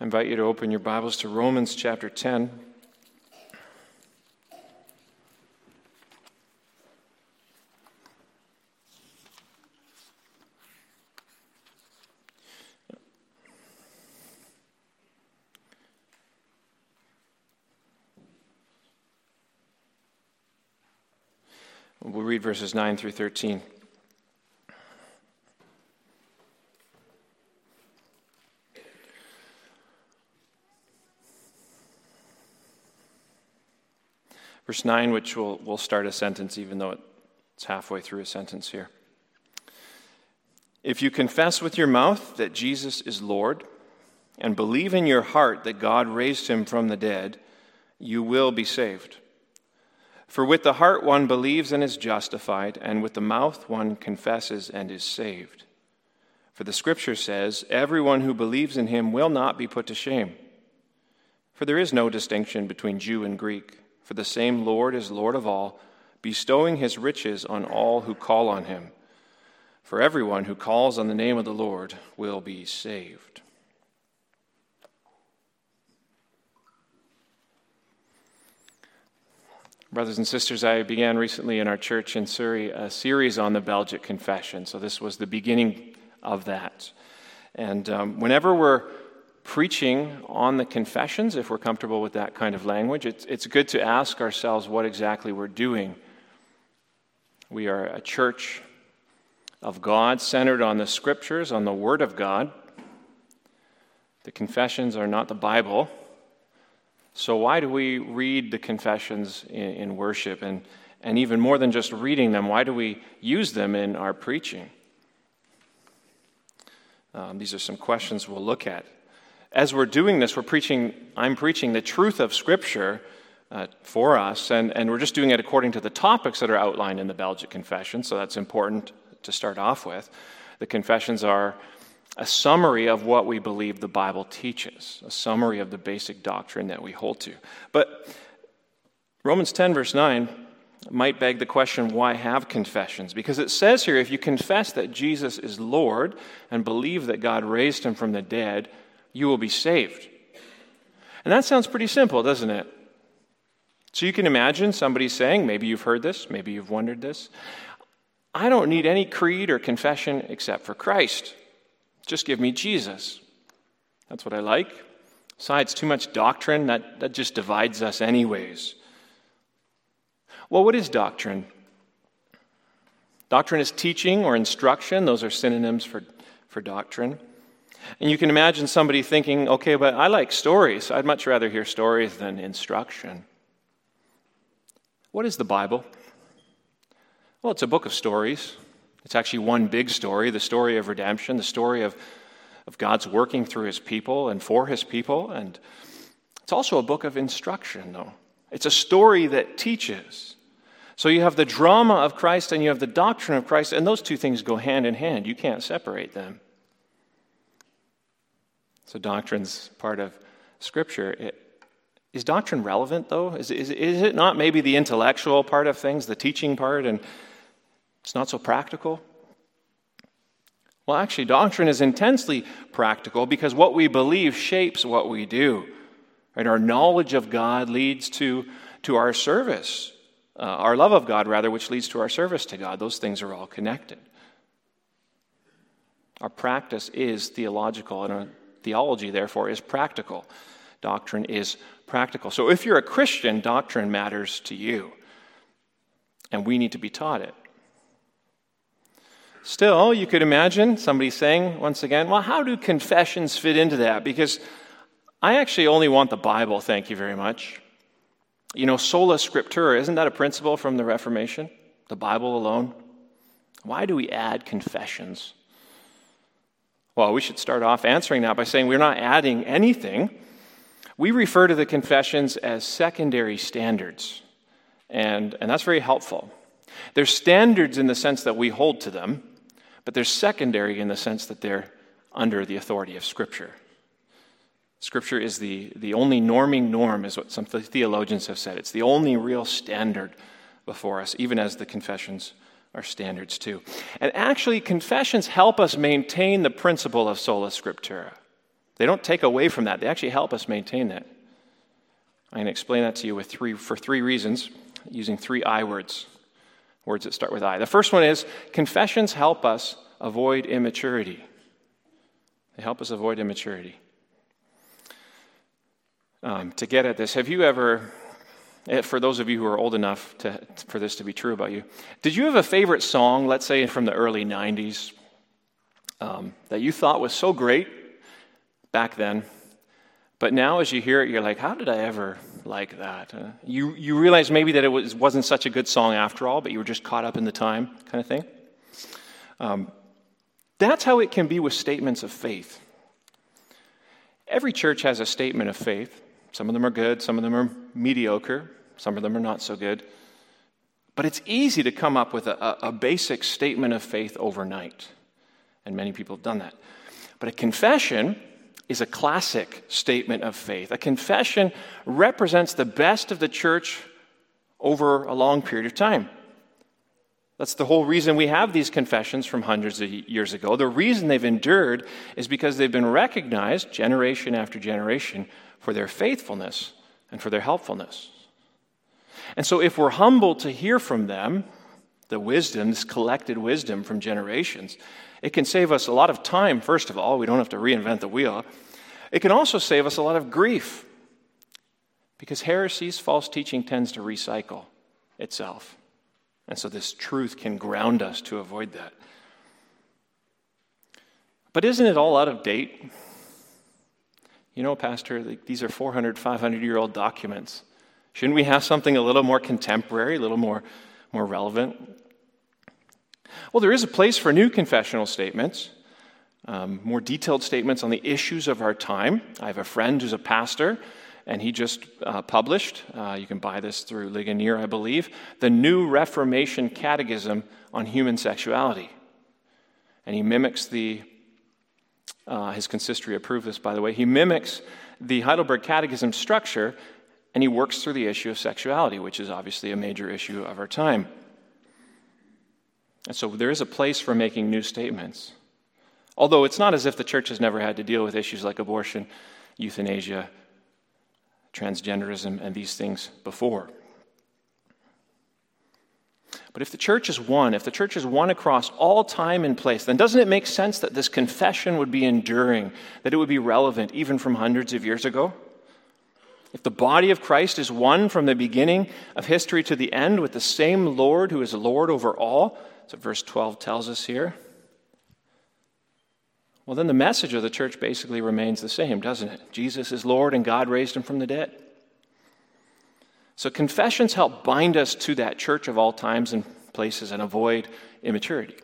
I invite you to open your Bibles to Romans chapter 10. We'll read verses 9 through 13. Verse 9, which will, will start a sentence, even though it's halfway through a sentence here. If you confess with your mouth that Jesus is Lord and believe in your heart that God raised him from the dead, you will be saved. For with the heart one believes and is justified, and with the mouth one confesses and is saved. For the scripture says, Everyone who believes in him will not be put to shame. For there is no distinction between Jew and Greek for the same Lord is Lord of all, bestowing his riches on all who call on him. For everyone who calls on the name of the Lord will be saved. Brothers and sisters, I began recently in our church in Surrey a series on the Belgic Confession. So this was the beginning of that. And um, whenever we're preaching on the confessions, if we're comfortable with that kind of language, it's, it's good to ask ourselves what exactly we're doing. We are a church of God centered on the scriptures, on the Word of God. The confessions are not the Bible. So, why do we read the confessions in, in worship? And, and even more than just reading them, why do we use them in our preaching? Um, these are some questions we'll look at as we're doing this, we're preaching, I'm preaching the truth of Scripture uh, for us, and, and we're just doing it according to the topics that are outlined in the Belgic Confession, so that's important to start off with. The confessions are a summary of what we believe the Bible teaches, a summary of the basic doctrine that we hold to. But Romans 10, verse 9, might beg the question why have confessions? Because it says here if you confess that Jesus is Lord and believe that God raised him from the dead, you will be saved. And that sounds pretty simple, doesn't it? So you can imagine somebody saying, maybe you've heard this, maybe you've wondered this, I don't need any creed or confession except for Christ. Just give me Jesus. That's what I like. Besides, too much doctrine, that, that just divides us, anyways. Well, what is doctrine? Doctrine is teaching or instruction, those are synonyms for, for doctrine. And you can imagine somebody thinking, okay, but I like stories. I'd much rather hear stories than instruction. What is the Bible? Well, it's a book of stories. It's actually one big story the story of redemption, the story of, of God's working through his people and for his people. And it's also a book of instruction, though. It's a story that teaches. So you have the drama of Christ and you have the doctrine of Christ, and those two things go hand in hand. You can't separate them. So, doctrine's part of Scripture. It, is doctrine relevant, though? Is, is, is it not maybe the intellectual part of things, the teaching part, and it's not so practical? Well, actually, doctrine is intensely practical because what we believe shapes what we do. Right? Our knowledge of God leads to, to our service, uh, our love of God, rather, which leads to our service to God. Those things are all connected. Our practice is theological, and Theology, therefore, is practical. Doctrine is practical. So if you're a Christian, doctrine matters to you. And we need to be taught it. Still, you could imagine somebody saying, once again, well, how do confessions fit into that? Because I actually only want the Bible, thank you very much. You know, sola scriptura, isn't that a principle from the Reformation? The Bible alone? Why do we add confessions? Well, we should start off answering that by saying we're not adding anything. We refer to the confessions as secondary standards, and, and that's very helpful. They're standards in the sense that we hold to them, but they're secondary in the sense that they're under the authority of Scripture. Scripture is the, the only norming norm, is what some theologians have said. It's the only real standard before us, even as the confessions our standards too. And actually, confessions help us maintain the principle of sola scriptura. They don't take away from that, they actually help us maintain that. I'm going to explain that to you with three, for three reasons, using three I words, words that start with I. The first one is confessions help us avoid immaturity. They help us avoid immaturity. Um, to get at this, have you ever, for those of you who are old enough to, for this to be true about you, did you have a favorite song, let's say from the early 90s, um, that you thought was so great back then? But now, as you hear it, you're like, how did I ever like that? Uh, you, you realize maybe that it was, wasn't such a good song after all, but you were just caught up in the time, kind of thing. Um, that's how it can be with statements of faith. Every church has a statement of faith. Some of them are good, some of them are mediocre, some of them are not so good. But it's easy to come up with a, a basic statement of faith overnight. And many people have done that. But a confession is a classic statement of faith. A confession represents the best of the church over a long period of time. That's the whole reason we have these confessions from hundreds of years ago. The reason they've endured is because they've been recognized generation after generation for their faithfulness and for their helpfulness. And so, if we're humble to hear from them, the wisdom, this collected wisdom from generations, it can save us a lot of time, first of all. We don't have to reinvent the wheel. It can also save us a lot of grief because heresies, false teaching tends to recycle itself. And so this truth can ground us to avoid that. But isn't it all out of date? You know, Pastor, these are 400, 500 year old documents. Shouldn't we have something a little more contemporary, a little more, more relevant? Well, there is a place for new confessional statements, um, more detailed statements on the issues of our time. I have a friend who's a pastor, and he just uh, published, uh, you can buy this through Ligonier, I believe, the New Reformation Catechism on Human Sexuality. And he mimics the, uh, his consistory approved this, by the way, he mimics the Heidelberg Catechism structure, and he works through the issue of sexuality, which is obviously a major issue of our time. And so there is a place for making new statements. Although it's not as if the church has never had to deal with issues like abortion, euthanasia, transgenderism, and these things before. But if the church is one, if the church is one across all time and place, then doesn't it make sense that this confession would be enduring, that it would be relevant even from hundreds of years ago? If the body of Christ is one from the beginning of history to the end with the same Lord who is Lord over all, that's what verse 12 tells us here, well, then the message of the church basically remains the same, doesn't it? Jesus is Lord and God raised him from the dead. So confessions help bind us to that church of all times and places and avoid immaturity.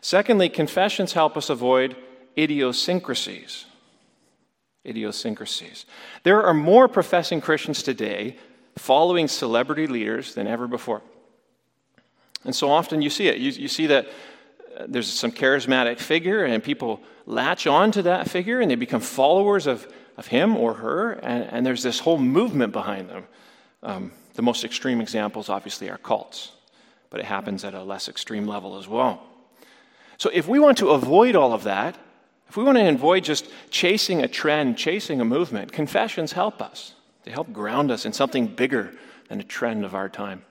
Secondly, confessions help us avoid idiosyncrasies idiosyncrasies. There are more professing Christians today following celebrity leaders than ever before. And so often you see it. You, you see that there's some charismatic figure, and people latch on to that figure and they become followers of, of him or her, and, and there's this whole movement behind them. Um, the most extreme examples, obviously, are cults, but it happens at a less extreme level as well. So, if we want to avoid all of that, if we want to avoid just chasing a trend, chasing a movement, confessions help us. They help ground us in something bigger than a trend of our time.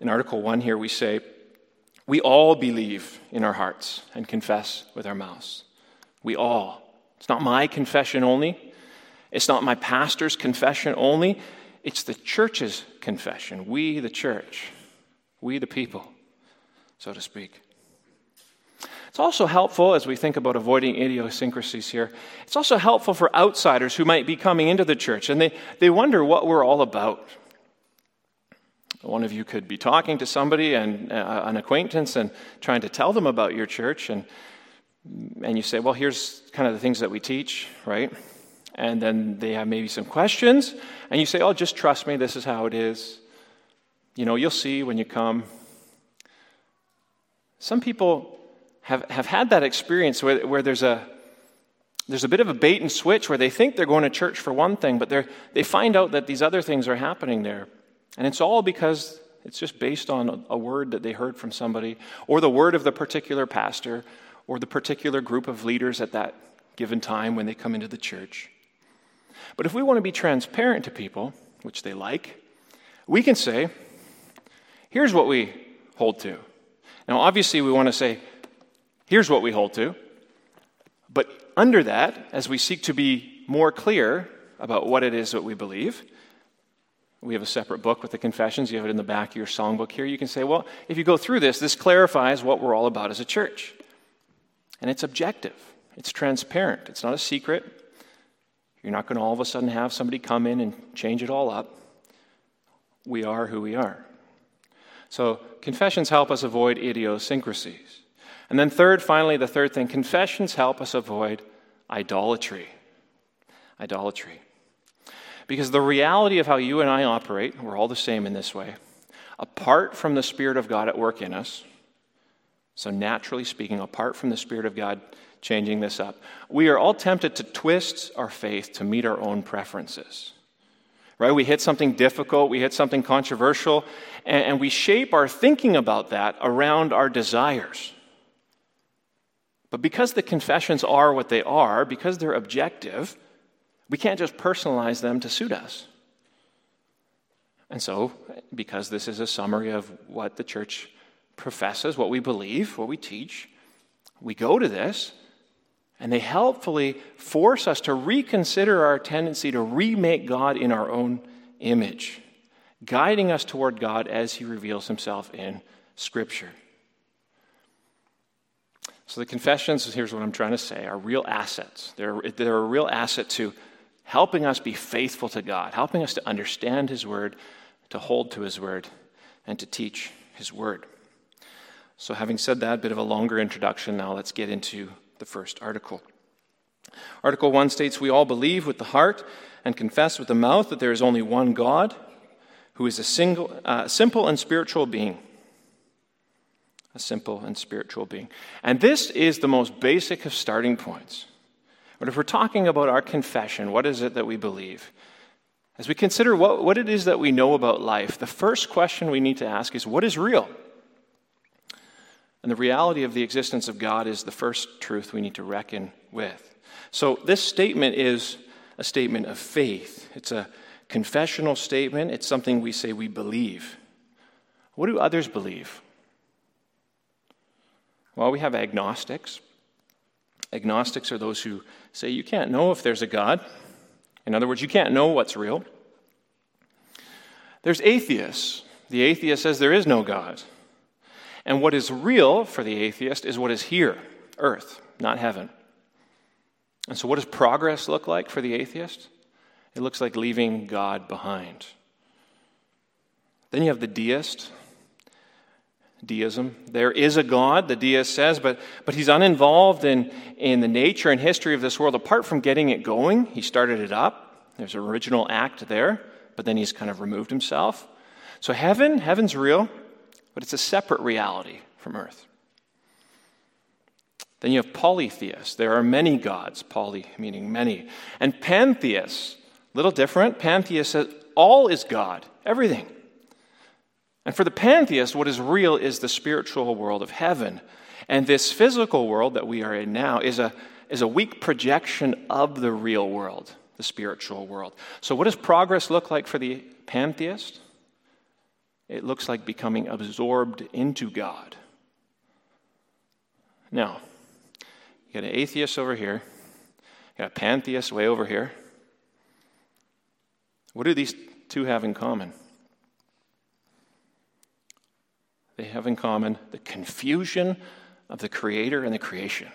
In Article 1 here, we say, We all believe in our hearts and confess with our mouths. We all. It's not my confession only, it's not my pastor's confession only, it's the church's confession. We, the church, we, the people, so to speak. It's also helpful as we think about avoiding idiosyncrasies here. It's also helpful for outsiders who might be coming into the church and they, they wonder what we're all about. One of you could be talking to somebody and uh, an acquaintance and trying to tell them about your church, and, and you say, Well, here's kind of the things that we teach, right? And then they have maybe some questions, and you say, Oh, just trust me, this is how it is. You know, you'll see when you come. Some people have, have had that experience where, where there's, a, there's a bit of a bait and switch where they think they're going to church for one thing, but they find out that these other things are happening there. And it's all because it's just based on a, word that they heard from somebody, or the word of the particular pastor, or the particular group of leaders at that given time when they come into the church. But if we want to be transparent to people, which they like, we can say, here's what we hold to. Now, obviously, we want to say, here's what we hold to. But under that, as we seek to be more clear about what it is that we believe, we have a separate book with the confessions. You have it in the back of your songbook here. You can say, well, if you go through this, this clarifies what we're all about as a church. And it's objective, it's transparent, it's not a secret. You're not going to all of a sudden have somebody come in and change it all up. We are who we are. So, confessions help us avoid idiosyncrasies. And then, third, finally, the third thing confessions help us avoid idolatry. Idolatry. Because the reality of how you and I operate, we're all the same in this way, apart from the Spirit of God at work in us, so naturally speaking, apart from the Spirit of God changing this up, we are all tempted to twist our faith to meet our own preferences. Right? We hit something difficult, we hit something controversial, and, and we shape our thinking about that around our desires. But because the confessions are what they are, because they're objective, we can't just personalize them to suit us. And so, because this is a summary of what the church professes, what we believe, what we teach, we go to this, and they helpfully force us to reconsider our tendency to remake God in our own image, guiding us toward God as He reveals Himself in Scripture. So, the confessions, here's what I'm trying to say, are real assets. They're, they're a real asset to helping us be faithful to God, helping us to understand His Word, to hold to His Word, and to teach His Word. So, having said that, a bit of a longer introduction, now let's get into the first article. Article 1 states We all believe with the heart and confess with the mouth that there is only one God who is a single, uh, simple and spiritual being. A simple and spiritual being. And this is the most basic of starting points. But if we're talking about our confession, what is it that we believe? As we consider what, what it is that we know about life, the first question we need to ask is what is real? And the reality of the existence of God is the first truth we need to reckon with. So, this statement is a statement of faith. It's a confessional statement, it's something we say we believe. What do others believe? Well, we have agnostics. Agnostics are those who say you can't know if there's a God. In other words, you can't know what's real. There's atheists. The atheist says there is no God. And what is real for the atheist is what is here, earth, not heaven. And so, what does progress look like for the atheist? It looks like leaving God behind. Then you have the deist deism. There is a God, the deist says, but, but he's uninvolved in, in the nature and history of this world. Apart from getting it going, he started it up. There's an original act there, but then he's kind of removed himself. So heaven, heaven's real, but it's a separate reality from earth. Then you have polytheists. There are many gods, poly meaning many. And pantheists, little different. Pantheists says all is God, everything. And for the pantheist, what is real is the spiritual world of heaven. And this physical world that we are in now is a, is a weak projection of the real world, the spiritual world. So, what does progress look like for the pantheist? It looks like becoming absorbed into God. Now, you got an atheist over here, you got a pantheist way over here. What do these two have in common? They have in common the confusion of the creator and the creation.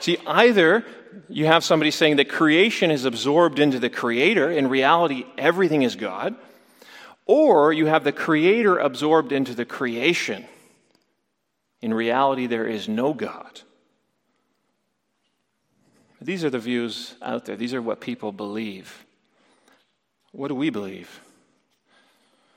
See, either you have somebody saying that creation is absorbed into the creator, in reality, everything is God, or you have the creator absorbed into the creation. In reality, there is no God. These are the views out there. These are what people believe. What do we believe?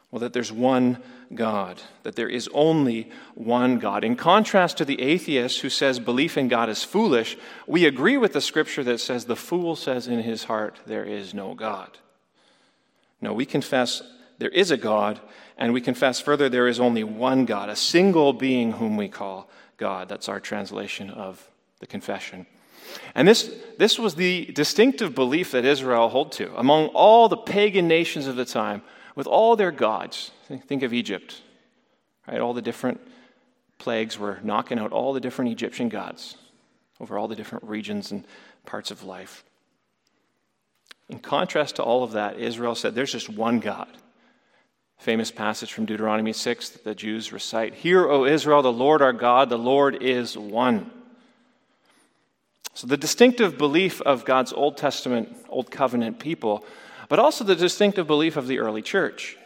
Well, that there's one God, that there is only one God. In contrast to the atheist who says belief in God is foolish, we agree with the scripture that says the fool says in his heart, There is no God. No, we confess there is a God, and we confess further there is only one God, a single being whom we call God. That's our translation of the confession. And this, this was the distinctive belief that Israel held to among all the pagan nations of the time, with all their gods. Think of Egypt, right? All the different plagues were knocking out all the different Egyptian gods over all the different regions and parts of life. In contrast to all of that, Israel said there's just one God. Famous passage from Deuteronomy 6 that the Jews recite Hear, O Israel, the Lord our God, the Lord is one. So, the distinctive belief of God's Old Testament, Old Covenant people, but also the distinctive belief of the early church.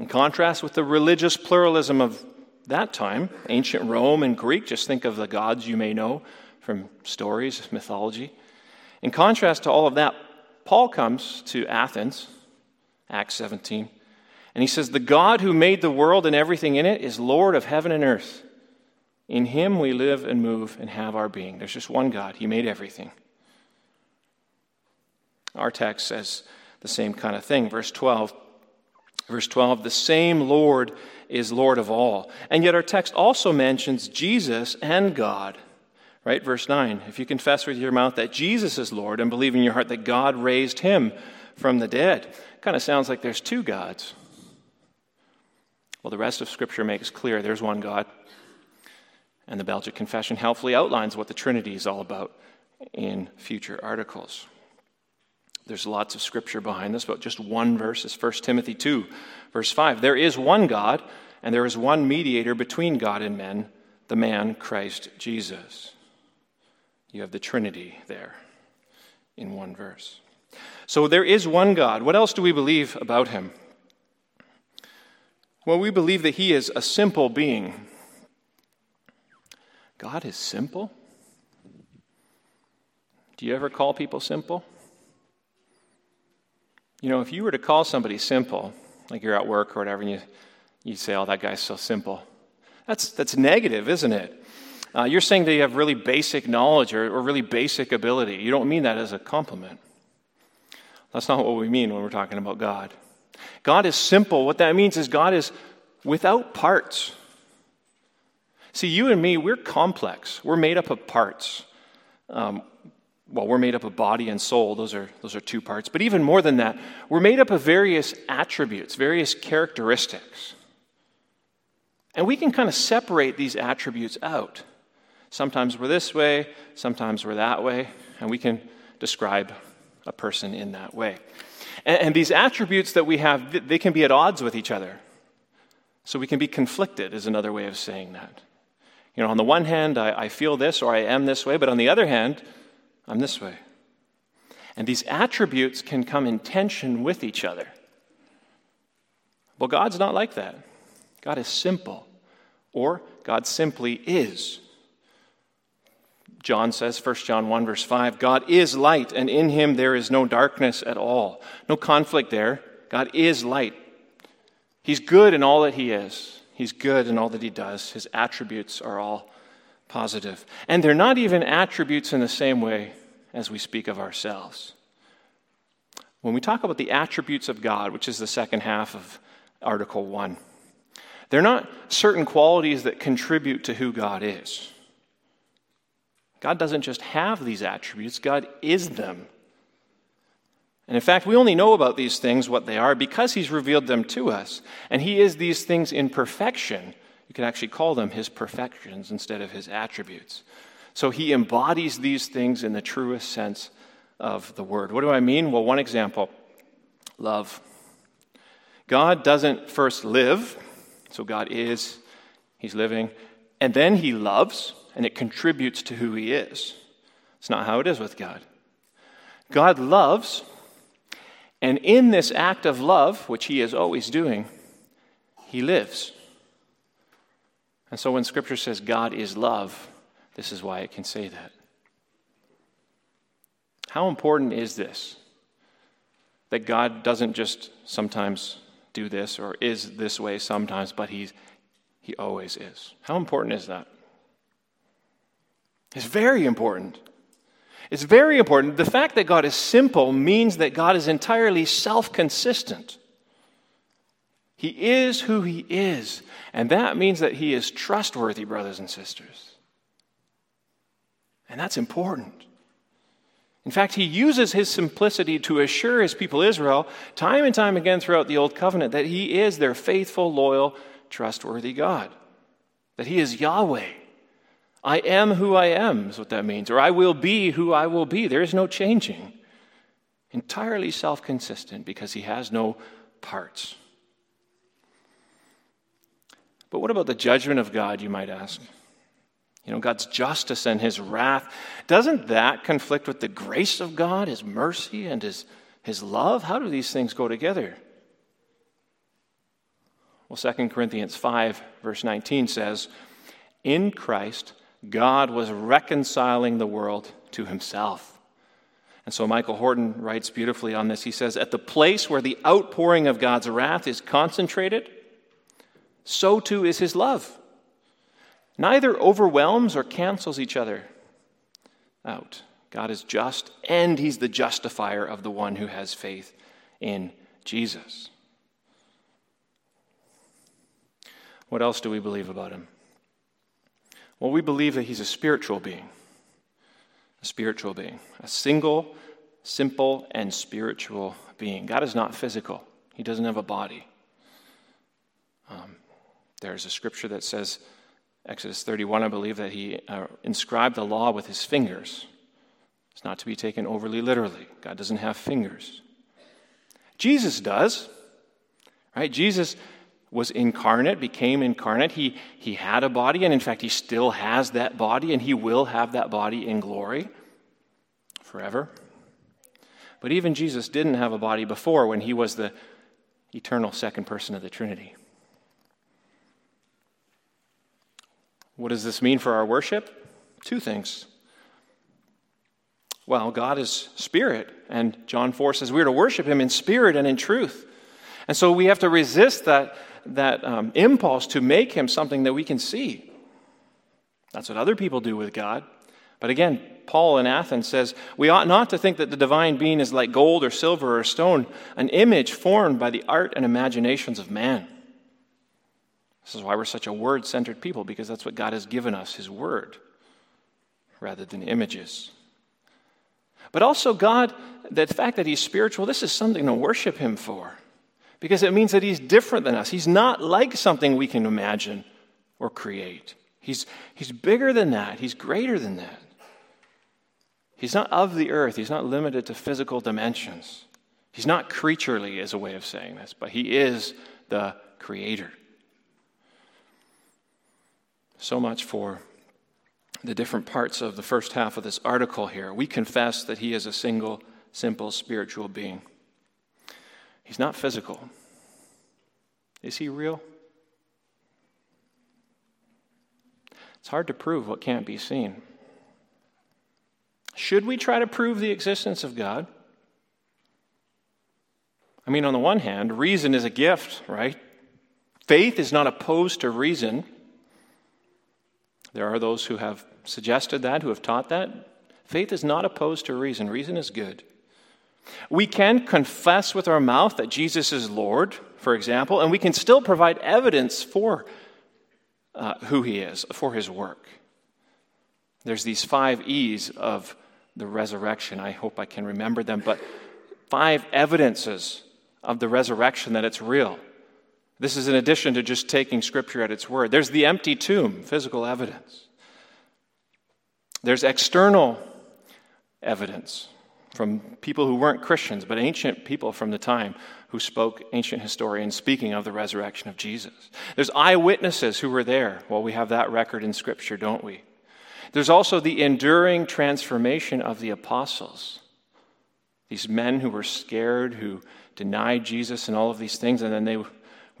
In contrast with the religious pluralism of that time, ancient Rome and Greek, just think of the gods you may know from stories, mythology. In contrast to all of that, Paul comes to Athens, Acts 17, and he says, The God who made the world and everything in it is Lord of heaven and earth. In him we live and move and have our being. There's just one God, he made everything. Our text says the same kind of thing. Verse 12. Verse 12, the same Lord is Lord of all. And yet our text also mentions Jesus and God. Right? Verse 9, if you confess with your mouth that Jesus is Lord and believe in your heart that God raised him from the dead, kind of sounds like there's two gods. Well, the rest of Scripture makes clear there's one God. And the Belgic Confession helpfully outlines what the Trinity is all about in future articles. There's lots of scripture behind this, but just one verse is 1 Timothy 2, verse 5. There is one God, and there is one mediator between God and men, the man Christ Jesus. You have the Trinity there in one verse. So there is one God. What else do we believe about him? Well, we believe that he is a simple being. God is simple? Do you ever call people simple? You know, if you were to call somebody simple, like you're at work or whatever, and you, you say, oh, that guy's so simple, that's, that's negative, isn't it? Uh, you're saying that you have really basic knowledge or, or really basic ability. You don't mean that as a compliment. That's not what we mean when we're talking about God. God is simple. What that means is God is without parts. See, you and me, we're complex. We're made up of parts. Um, well, we're made up of body and soul. Those are, those are two parts. But even more than that, we're made up of various attributes, various characteristics. And we can kind of separate these attributes out. Sometimes we're this way, sometimes we're that way, and we can describe a person in that way. And, and these attributes that we have, they can be at odds with each other. So we can be conflicted, is another way of saying that. You know, on the one hand, I, I feel this or I am this way, but on the other hand, I'm this way. And these attributes can come in tension with each other. Well, God's not like that. God is simple, or God simply is. John says, 1 John 1, verse 5, God is light, and in him there is no darkness at all. No conflict there. God is light. He's good in all that he is. He's good in all that he does. His attributes are all positive. And they're not even attributes in the same way as we speak of ourselves. When we talk about the attributes of God, which is the second half of Article 1, they're not certain qualities that contribute to who God is. God doesn't just have these attributes, God is them. And in fact, we only know about these things, what they are, because He's revealed them to us. And He is these things in perfection. You can actually call them His perfections instead of His attributes. So He embodies these things in the truest sense of the word. What do I mean? Well, one example love. God doesn't first live, so God is, He's living, and then He loves, and it contributes to who He is. It's not how it is with God. God loves, and in this act of love, which he is always doing, he lives. And so when Scripture says God is love, this is why it can say that. How important is this? That God doesn't just sometimes do this or is this way sometimes, but he's, he always is. How important is that? It's very important. It's very important. The fact that God is simple means that God is entirely self consistent. He is who he is. And that means that he is trustworthy, brothers and sisters. And that's important. In fact, he uses his simplicity to assure his people Israel, time and time again throughout the Old Covenant, that he is their faithful, loyal, trustworthy God. That he is Yahweh. I am who I am, is what that means. Or I will be who I will be. There is no changing. Entirely self consistent because he has no parts. But what about the judgment of God, you might ask? You know, God's justice and his wrath. Doesn't that conflict with the grace of God, his mercy, and his, his love? How do these things go together? Well, 2 Corinthians 5, verse 19 says, In Christ, God was reconciling the world to himself. And so Michael Horton writes beautifully on this. He says, At the place where the outpouring of God's wrath is concentrated, so too is his love. Neither overwhelms or cancels each other out. God is just, and he's the justifier of the one who has faith in Jesus. What else do we believe about him? Well, we believe that he's a spiritual being. A spiritual being. A single, simple, and spiritual being. God is not physical, he doesn't have a body. There's a scripture that says, Exodus 31, I believe, that he uh, inscribed the law with his fingers. It's not to be taken overly literally. God doesn't have fingers. Jesus does. Right? Jesus was incarnate, became incarnate. He, he had a body, and in fact, he still has that body, and he will have that body in glory forever. But even Jesus didn't have a body before when he was the eternal second person of the Trinity. What does this mean for our worship? Two things. Well, God is spirit, and John 4 says we're to worship him in spirit and in truth. And so we have to resist that that um, impulse to make him something that we can see. That's what other people do with God. But again, Paul in Athens says, We ought not to think that the divine being is like gold or silver or stone, an image formed by the art and imaginations of man. This is why we're such a word centered people, because that's what God has given us, His word, rather than images. But also, God, the fact that He's spiritual, this is something to worship Him for because it means that he's different than us. He's not like something we can imagine or create. He's, he's bigger than that, he's greater than that. He's not of the earth, he's not limited to physical dimensions. He's not creaturely, as a way of saying this, but he is the creator. So much for the different parts of the first half of this article here. We confess that he is a single, simple spiritual being. He's not physical. Is he real? It's hard to prove what can't be seen. Should we try to prove the existence of God? I mean, on the one hand, reason is a gift, right? Faith is not opposed to reason. There are those who have suggested that, who have taught that. Faith is not opposed to reason. Reason is good. We can confess with our mouth that Jesus is Lord, for example, and we can still provide evidence for uh, who he is, for his work. There's these five E's of the resurrection. I hope I can remember them, but five evidences of the resurrection that it's real. This is in addition to just taking Scripture at its word. There's the empty tomb, physical evidence. There's external evidence from people who weren't Christians, but ancient people from the time who spoke, ancient historians speaking of the resurrection of Jesus. There's eyewitnesses who were there. Well, we have that record in Scripture, don't we? There's also the enduring transformation of the apostles. These men who were scared, who denied Jesus and all of these things, and then they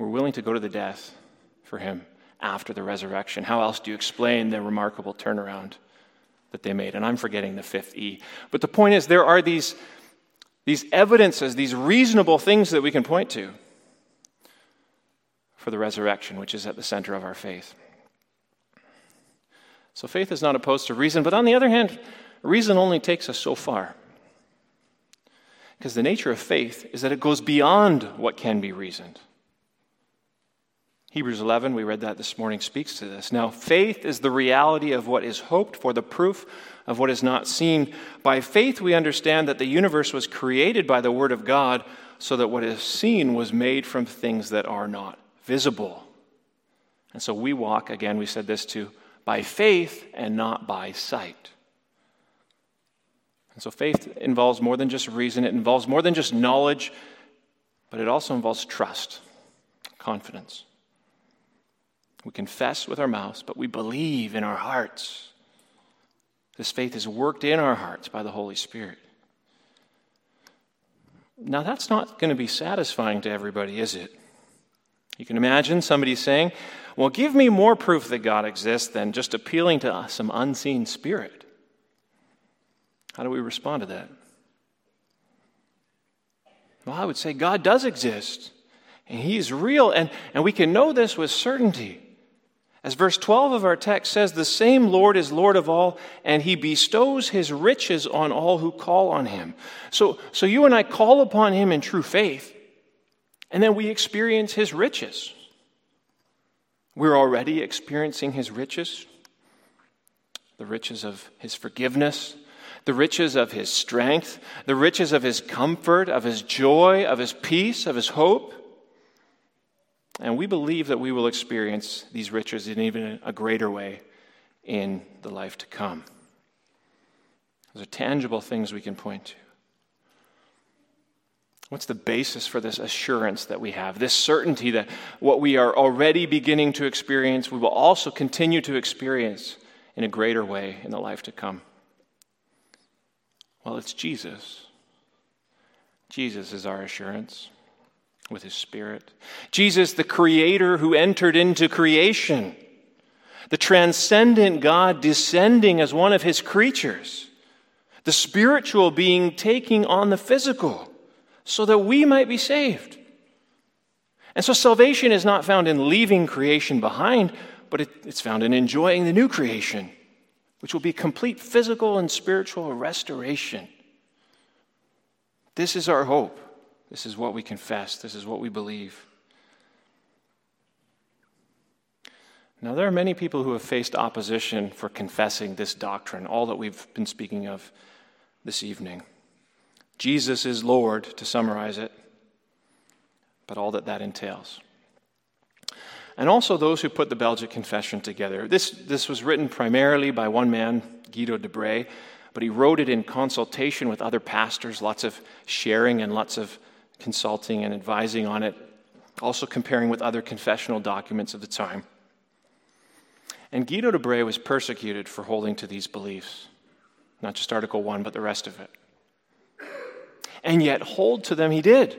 were willing to go to the death for him after the resurrection. How else do you explain the remarkable turnaround? that they made. And I'm forgetting the fifth E. But the point is, there are these, these evidences, these reasonable things that we can point to for the resurrection, which is at the center of our faith. So faith is not opposed to reason, but on the other hand, reason only takes us so far. Because the nature of faith is that it goes beyond what can be reasoned. Hebrews 11, we read that this morning, speaks to this. Now, faith is the reality of what is hoped for, the proof of what is not seen. By faith, we understand that the universe was created by the Word of God, so that what is seen was made from things that are not visible. And so we walk, again, we said this too, by faith and not by sight. And so faith involves more than just reason, it involves more than just knowledge, but it also involves trust, confidence. We confess with our mouths, but we believe in our hearts. This faith is worked in our hearts by the Holy Spirit. Now, that's not going to be satisfying to everybody, is it? You can imagine somebody saying, Well, give me more proof that God exists than just appealing to some unseen spirit. How do we respond to that? Well, I would say God does exist, and He is real, and, and we can know this with certainty. As verse 12 of our text says, the same Lord is Lord of all, and he bestows his riches on all who call on him. So, so you and I call upon him in true faith, and then we experience his riches. We're already experiencing his riches the riches of his forgiveness, the riches of his strength, the riches of his comfort, of his joy, of his peace, of his hope. And we believe that we will experience these riches in even a greater way in the life to come. Those are tangible things we can point to. What's the basis for this assurance that we have? This certainty that what we are already beginning to experience, we will also continue to experience in a greater way in the life to come. Well, it's Jesus. Jesus is our assurance with his Spirit. Jesus, the Creator who entered into creation, the transcendent God descending as one of his creatures, the spiritual being taking on the physical so that we might be saved. And so salvation is not found in leaving creation behind, but it, it's found in enjoying the new creation, which will be complete physical and spiritual restoration. This is our hope. This is what we confess. This is what we believe. Now, there are many people who have faced opposition for confessing this doctrine, all that we've been speaking of this evening. Jesus is Lord, to summarize it, but all that that entails. And also those who put the Belgic Confession together. This, this was written primarily by one man, Guido de Brès, but he wrote it in consultation with other pastors, lots of sharing and lots of consulting and advising on it, also comparing with other confessional documents of the time. And Guido de Brès was persecuted for holding to these beliefs, not just Article 1, but the rest of it. And yet, hold to them he did,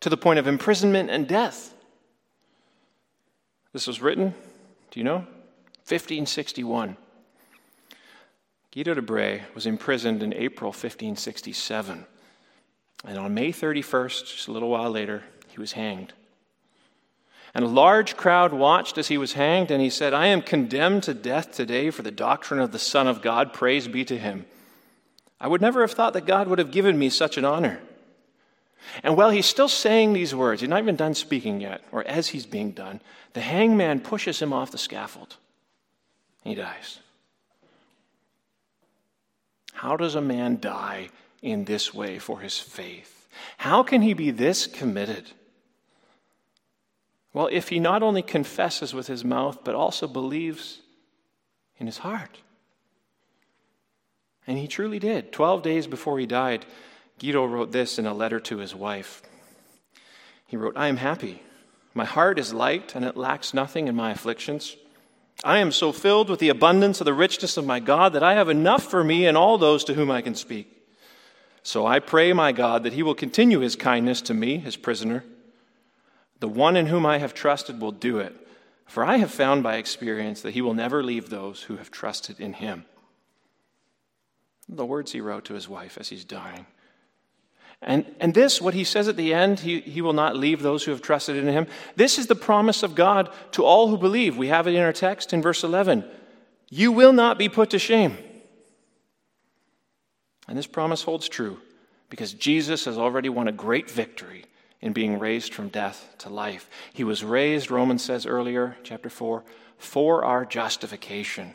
to the point of imprisonment and death. This was written, do you know? 1561. Guido de Brès was imprisoned in April 1567. And on May 31st, just a little while later, he was hanged. And a large crowd watched as he was hanged, and he said, I am condemned to death today for the doctrine of the Son of God. Praise be to him. I would never have thought that God would have given me such an honor. And while he's still saying these words, he's not even done speaking yet, or as he's being done, the hangman pushes him off the scaffold. He dies. How does a man die in this way for his faith? How can he be this committed? Well, if he not only confesses with his mouth, but also believes in his heart. And he truly did. Twelve days before he died, Guido wrote this in a letter to his wife. He wrote, I am happy. My heart is light, and it lacks nothing in my afflictions. I am so filled with the abundance of the richness of my God that I have enough for me and all those to whom I can speak. So I pray, my God, that he will continue his kindness to me, his prisoner. The one in whom I have trusted will do it, for I have found by experience that he will never leave those who have trusted in him. The words he wrote to his wife as he's dying. And, and this, what he says at the end, he, he will not leave those who have trusted in him. This is the promise of God to all who believe. We have it in our text in verse 11. You will not be put to shame. And this promise holds true because Jesus has already won a great victory in being raised from death to life. He was raised, Romans says earlier, chapter 4, for our justification.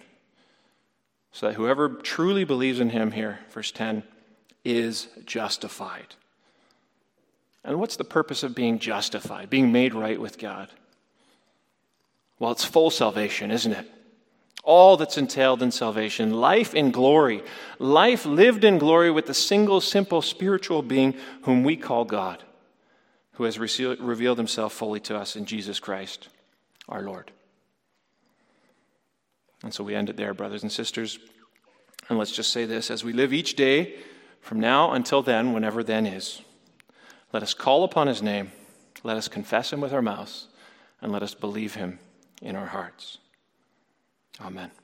So that whoever truly believes in him here, verse 10, is justified. And what's the purpose of being justified, being made right with God? Well, it's full salvation, isn't it? All that's entailed in salvation, life in glory, life lived in glory with the single, simple spiritual being whom we call God, who has revealed himself fully to us in Jesus Christ, our Lord. And so we end it there, brothers and sisters. And let's just say this as we live each day from now until then, whenever then is, let us call upon his name, let us confess him with our mouths, and let us believe him in our hearts. Amen.